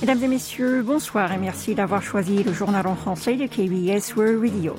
Mesdames et messieurs, bonsoir et merci d'avoir choisi le journal en français de KBS World Radio.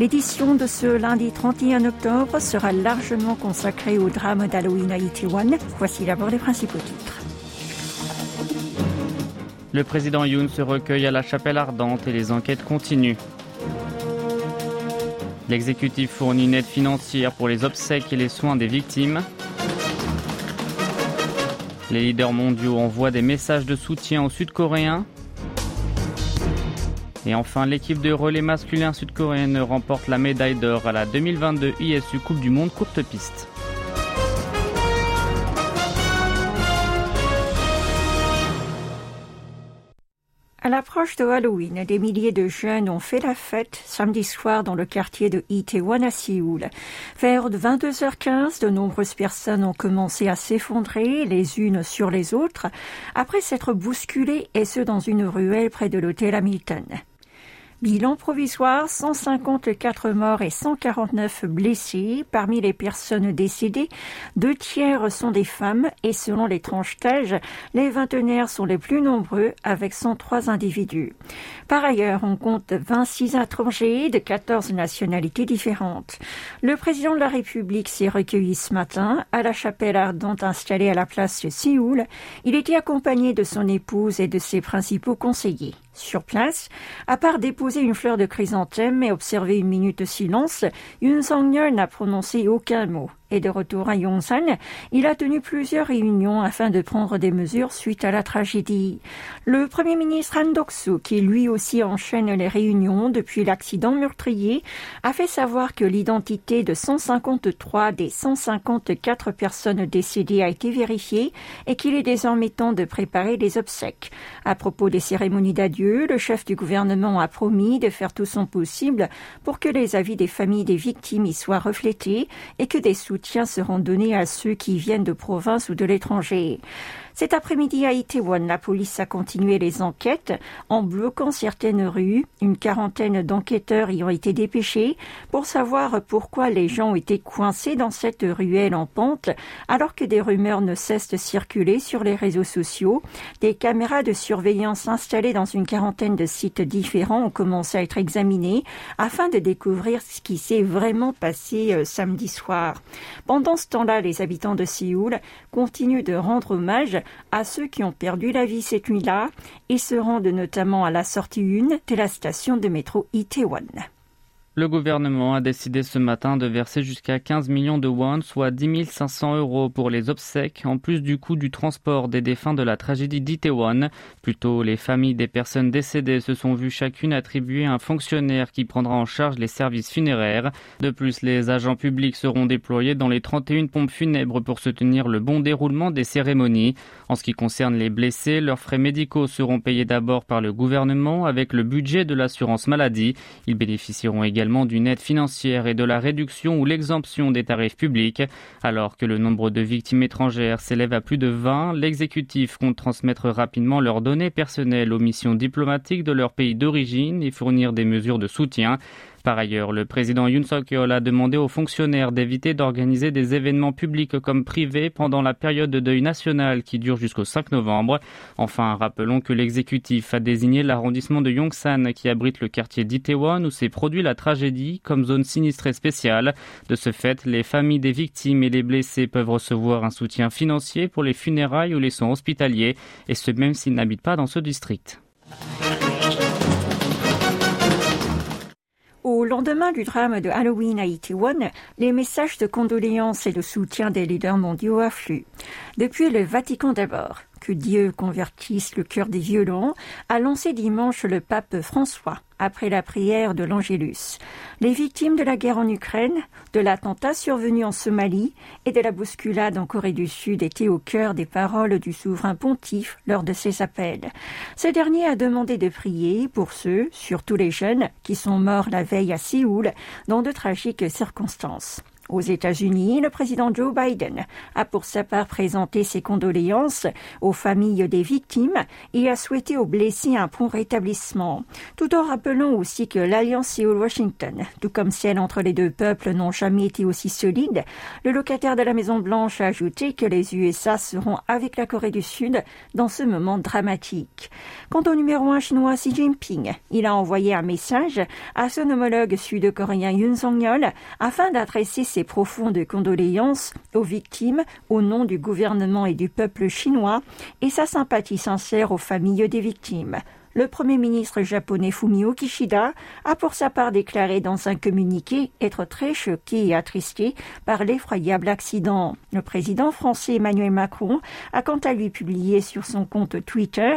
L'édition de ce lundi 31 octobre sera largement consacrée au drame d'Halloween à Itaewon. Voici d'abord les principaux titres. Le président Yoon se recueille à la chapelle ardente et les enquêtes continuent. L'exécutif fournit une aide financière pour les obsèques et les soins des victimes. Les leaders mondiaux envoient des messages de soutien aux Sud-Coréens. Et enfin, l'équipe de relais masculin sud-coréenne remporte la médaille d'or à la 2022 ISU Coupe du Monde courte piste. À l'approche de Halloween, des milliers de jeunes ont fait la fête samedi soir dans le quartier de Itaewon à Séoul. Vers 22h15, de nombreuses personnes ont commencé à s'effondrer les unes sur les autres après s'être bousculées et ce dans une ruelle près de l'hôtel Hamilton. Bilan provisoire, 154 morts et 149 blessés. Parmi les personnes décédées, deux tiers sont des femmes et selon les tranches d'âge, les vingtenaires sont les plus nombreux avec 103 individus. Par ailleurs, on compte 26 étrangers de 14 nationalités différentes. Le président de la République s'est recueilli ce matin à la chapelle ardente installée à la place Séoul. Il était accompagné de son épouse et de ses principaux conseillers. Sur place, à part déposer une fleur de chrysanthème et observer une minute de silence, Yoon Song-yeol n'a prononcé aucun mot et de retour à Yongsan, il a tenu plusieurs réunions afin de prendre des mesures suite à la tragédie. Le Premier ministre Han Dok-soo, qui lui aussi enchaîne les réunions depuis l'accident meurtrier, a fait savoir que l'identité de 153 des 154 personnes décédées a été vérifiée et qu'il est désormais temps de préparer les obsèques. À propos des cérémonies d'adieu, le chef du gouvernement a promis de faire tout son possible pour que les avis des familles des victimes y soient reflétés et que des soutiens seront donnés à ceux qui viennent de province ou de l'étranger. Cet après-midi à Itaewon, la police a continué les enquêtes en bloquant certaines rues. Une quarantaine d'enquêteurs y ont été dépêchés pour savoir pourquoi les gens été coincés dans cette ruelle en pente alors que des rumeurs ne cessent de circuler sur les réseaux sociaux. Des caméras de surveillance installées dans une quarantaine de sites différents ont commencé à être examinées afin de découvrir ce qui s'est vraiment passé euh, samedi soir. Pendant ce temps-là, les habitants de Séoul continuent de rendre hommage à ceux qui ont perdu la vie cette nuit-là et se rendent notamment à la sortie 1 de la station de métro Itaewon. Le gouvernement a décidé ce matin de verser jusqu'à 15 millions de won, soit 10 500 euros pour les obsèques, en plus du coût du transport des défunts de la tragédie d'Itaewon. Plutôt, les familles des personnes décédées se sont vues chacune attribuer un fonctionnaire qui prendra en charge les services funéraires. De plus, les agents publics seront déployés dans les 31 pompes funèbres pour soutenir le bon déroulement des cérémonies. En ce qui concerne les blessés, leurs frais médicaux seront payés d'abord par le gouvernement avec le budget de l'assurance maladie. Ils bénéficieront également d'une aide financière et de la réduction ou l'exemption des tarifs publics. Alors que le nombre de victimes étrangères s'élève à plus de 20, l'exécutif compte transmettre rapidement leurs données personnelles aux missions diplomatiques de leur pays d'origine et fournir des mesures de soutien. Par ailleurs, le président Yoon Suk-yeol a demandé aux fonctionnaires d'éviter d'organiser des événements publics comme privés pendant la période de deuil national qui dure jusqu'au 5 novembre. Enfin, rappelons que l'exécutif a désigné l'arrondissement de Yongsan qui abrite le quartier d'Itaewon où s'est produit la tragédie comme zone sinistrée spéciale. De ce fait, les familles des victimes et les blessés peuvent recevoir un soutien financier pour les funérailles ou les soins hospitaliers, et ce même s'ils n'habitent pas dans ce district. Lendemain du drame de Halloween à Itaewon, les messages de condoléances et de soutien des leaders mondiaux affluent. Depuis le Vatican d'abord, que Dieu convertisse le cœur des violents, a lancé dimanche le pape François après la prière de l'Angélus. Les victimes de la guerre en Ukraine, de l'attentat survenu en Somalie et de la bousculade en Corée du Sud étaient au cœur des paroles du souverain pontife lors de ses appels. Ce dernier a demandé de prier pour ceux, surtout les jeunes, qui sont morts la veille à Séoul dans de tragiques circonstances. Aux États-Unis, le président Joe Biden a pour sa part présenté ses condoléances aux familles des victimes et a souhaité aux blessés un prompt rétablissement, tout en rappelant aussi que l'alliance Séoul-Washington, tout comme celle entre les deux peuples, n'ont jamais été aussi solides. Le locataire de la Maison-Blanche a ajouté que les USA seront avec la Corée du Sud dans ce moment dramatique. Quant au numéro un chinois Xi Jinping, il a envoyé un message à son homologue sud-coréen Yoon Song-yeol afin d'adresser ses profondes condoléances aux victimes au nom du gouvernement et du peuple chinois et sa sympathie sincère aux familles des victimes. Le Premier ministre japonais Fumio Kishida a pour sa part déclaré dans un communiqué être très choqué et attristé par l'effroyable accident. Le président français Emmanuel Macron a quant à lui publié sur son compte Twitter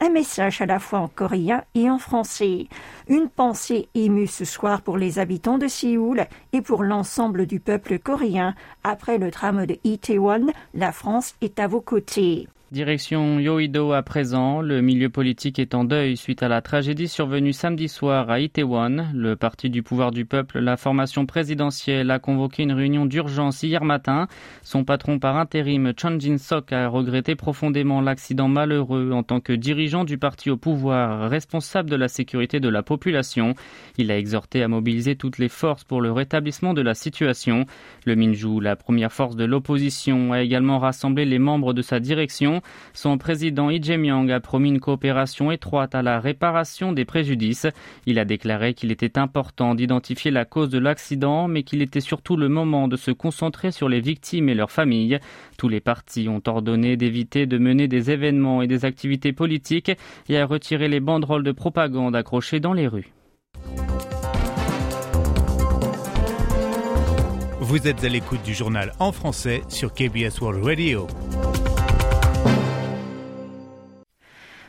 un message à la fois en coréen et en français. Une pensée émue ce soir pour les habitants de Séoul et pour l'ensemble du peuple coréen. Après le drame de Itaewon, la France est à vos côtés. Direction Yoido à présent, le milieu politique est en deuil suite à la tragédie survenue samedi soir à Itaewon. Le parti du pouvoir du peuple, la formation présidentielle, a convoqué une réunion d'urgence hier matin. Son patron par intérim, Chun Jin-sok, a regretté profondément l'accident malheureux en tant que dirigeant du parti au pouvoir, responsable de la sécurité de la population. Il a exhorté à mobiliser toutes les forces pour le rétablissement de la situation. Le Minju, la première force de l'opposition, a également rassemblé les membres de sa direction son président Lee Jae-myung a promis une coopération étroite à la réparation des préjudices. Il a déclaré qu'il était important d'identifier la cause de l'accident, mais qu'il était surtout le moment de se concentrer sur les victimes et leurs familles. Tous les partis ont ordonné d'éviter de mener des événements et des activités politiques et à retirer les banderoles de propagande accrochées dans les rues. Vous êtes à l'écoute du journal en français sur KBS World Radio.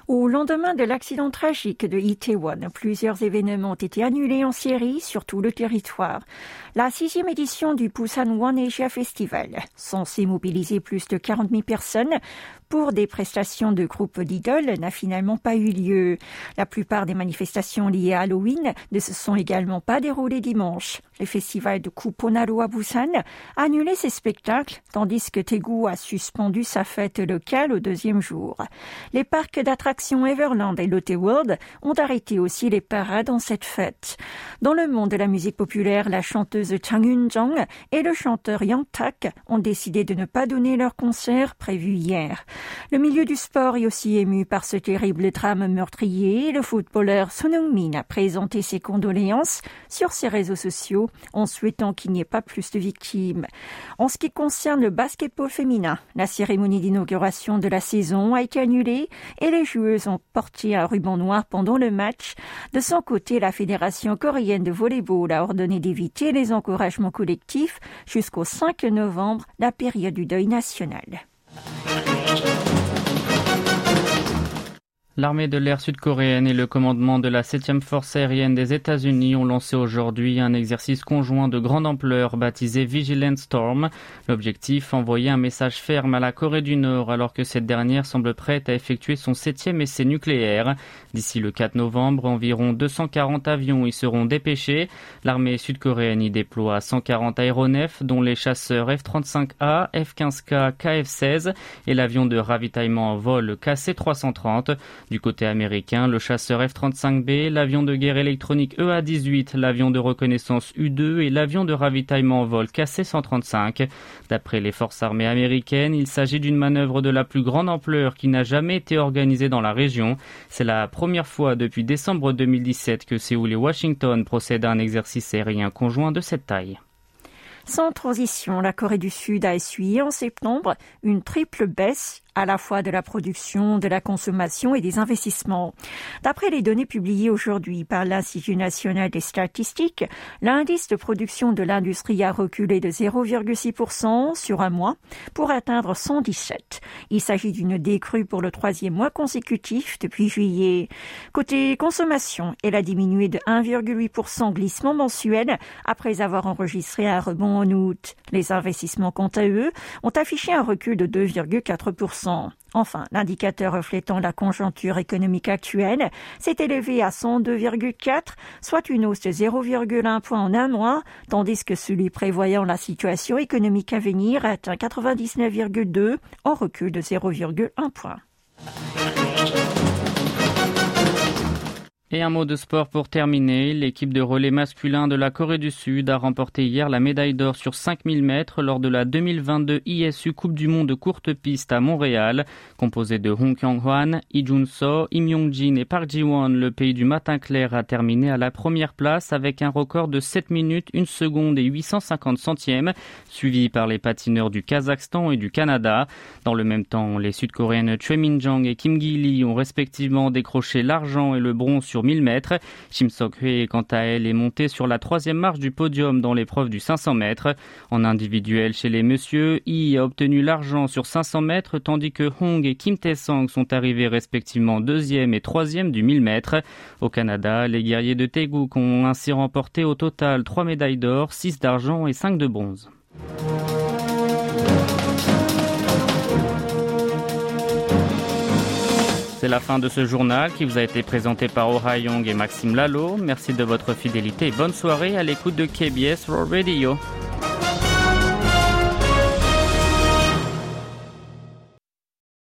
Au lendemain de l'accident tragique de Itaewon, plusieurs événements ont été annulés en série sur tout le territoire. La sixième édition du Busan One Asia Festival, censée mobiliser plus de 40 000 personnes pour des prestations de groupes d'idoles, n'a finalement pas eu lieu. La plupart des manifestations liées à Halloween ne se sont également pas déroulées dimanche. Le festival de Kuponaru à Busan a annulé ses spectacles, tandis que Tegu a suspendu sa fête locale au deuxième jour. Les parcs d'attractions Everland et Lotte World ont arrêté aussi les parades en cette fête. Dans le monde de la musique populaire, la chanteuse Chang Yun-jong et le chanteur Yang Tak ont décidé de ne pas donner leur concert prévu hier. Le milieu du sport est aussi ému par ce terrible drame meurtrier. Le footballeur Son Heung-min a présenté ses condoléances sur ses réseaux sociaux en souhaitant qu'il n'y ait pas plus de victimes. En ce qui concerne le basketball féminin, la cérémonie d'inauguration de la saison a été annulée et les joueuses ont porté un ruban noir pendant le match. De son côté, la Fédération coréenne de volleyball a ordonné d'éviter les encouragements collectifs jusqu'au 5 novembre, la période du deuil national. L'armée de l'air sud-coréenne et le commandement de la 7e force aérienne des États-Unis ont lancé aujourd'hui un exercice conjoint de grande ampleur baptisé Vigilant Storm. L'objectif, envoyer un message ferme à la Corée du Nord alors que cette dernière semble prête à effectuer son septième essai nucléaire. D'ici le 4 novembre, environ 240 avions y seront dépêchés. L'armée sud-coréenne y déploie 140 aéronefs, dont les chasseurs F-35A, F-15K, KF-16 et l'avion de ravitaillement en vol KC-330. Du côté américain, le chasseur F-35B, l'avion de guerre électronique EA-18, l'avion de reconnaissance U-2 et l'avion de ravitaillement en vol KC-135. D'après les forces armées américaines, il s'agit d'une manœuvre de la plus grande ampleur qui n'a jamais été organisée dans la région. C'est la première fois depuis décembre 2017 que Séoul et Washington procèdent à un exercice aérien conjoint de cette taille. Sans transition, la Corée du Sud a essuyé en septembre une triple baisse à la fois de la production, de la consommation et des investissements. D'après les données publiées aujourd'hui par l'Institut national des statistiques, l'indice de production de l'industrie a reculé de 0,6% sur un mois pour atteindre 117. Il s'agit d'une décrue pour le troisième mois consécutif depuis juillet. Côté consommation, elle a diminué de 1,8% glissement mensuel après avoir enregistré un rebond en août. Les investissements, quant à eux, ont affiché un recul de 2,4% 1%. Enfin, l'indicateur reflétant la conjoncture économique actuelle s'est élevé à 102,4, soit une hausse de 0,1 point en un mois, tandis que celui prévoyant la situation économique à venir atteint 99,2, en recul de 0,1 point. Et un mot de sport pour terminer. L'équipe de relais masculin de la Corée du Sud a remporté hier la médaille d'or sur 5000 mètres lors de la 2022 ISU Coupe du Monde de courte piste à Montréal. Composé de Hong Kyung-hwan, Lee Jun-so, Im Yong-jin et Park Ji-won, le pays du matin clair a terminé à la première place avec un record de 7 minutes, 1 seconde et 850 centièmes, suivi par les patineurs du Kazakhstan et du Canada. Dans le même temps, les Sud-Coréennes Choi Min-jong et Kim Gi-lee ont respectivement décroché l'argent et le bronze sur 1000 mètres. Kim Sok-hee, quant à elle, est montée sur la troisième marche du podium dans l'épreuve du 500 mètres. En individuel chez les messieurs, Yi a obtenu l'argent sur 500 mètres, tandis que Hong et Kim Tae-sang sont arrivés respectivement deuxième et troisième du 1000 mètres. Au Canada, les guerriers de Taeguk ont ainsi remporté au total trois médailles d'or, 6 d'argent et 5 de bronze. C'est la fin de ce journal qui vous a été présenté par Ora Young et Maxime Lalo. Merci de votre fidélité et bonne soirée à l'écoute de KBS Raw Radio.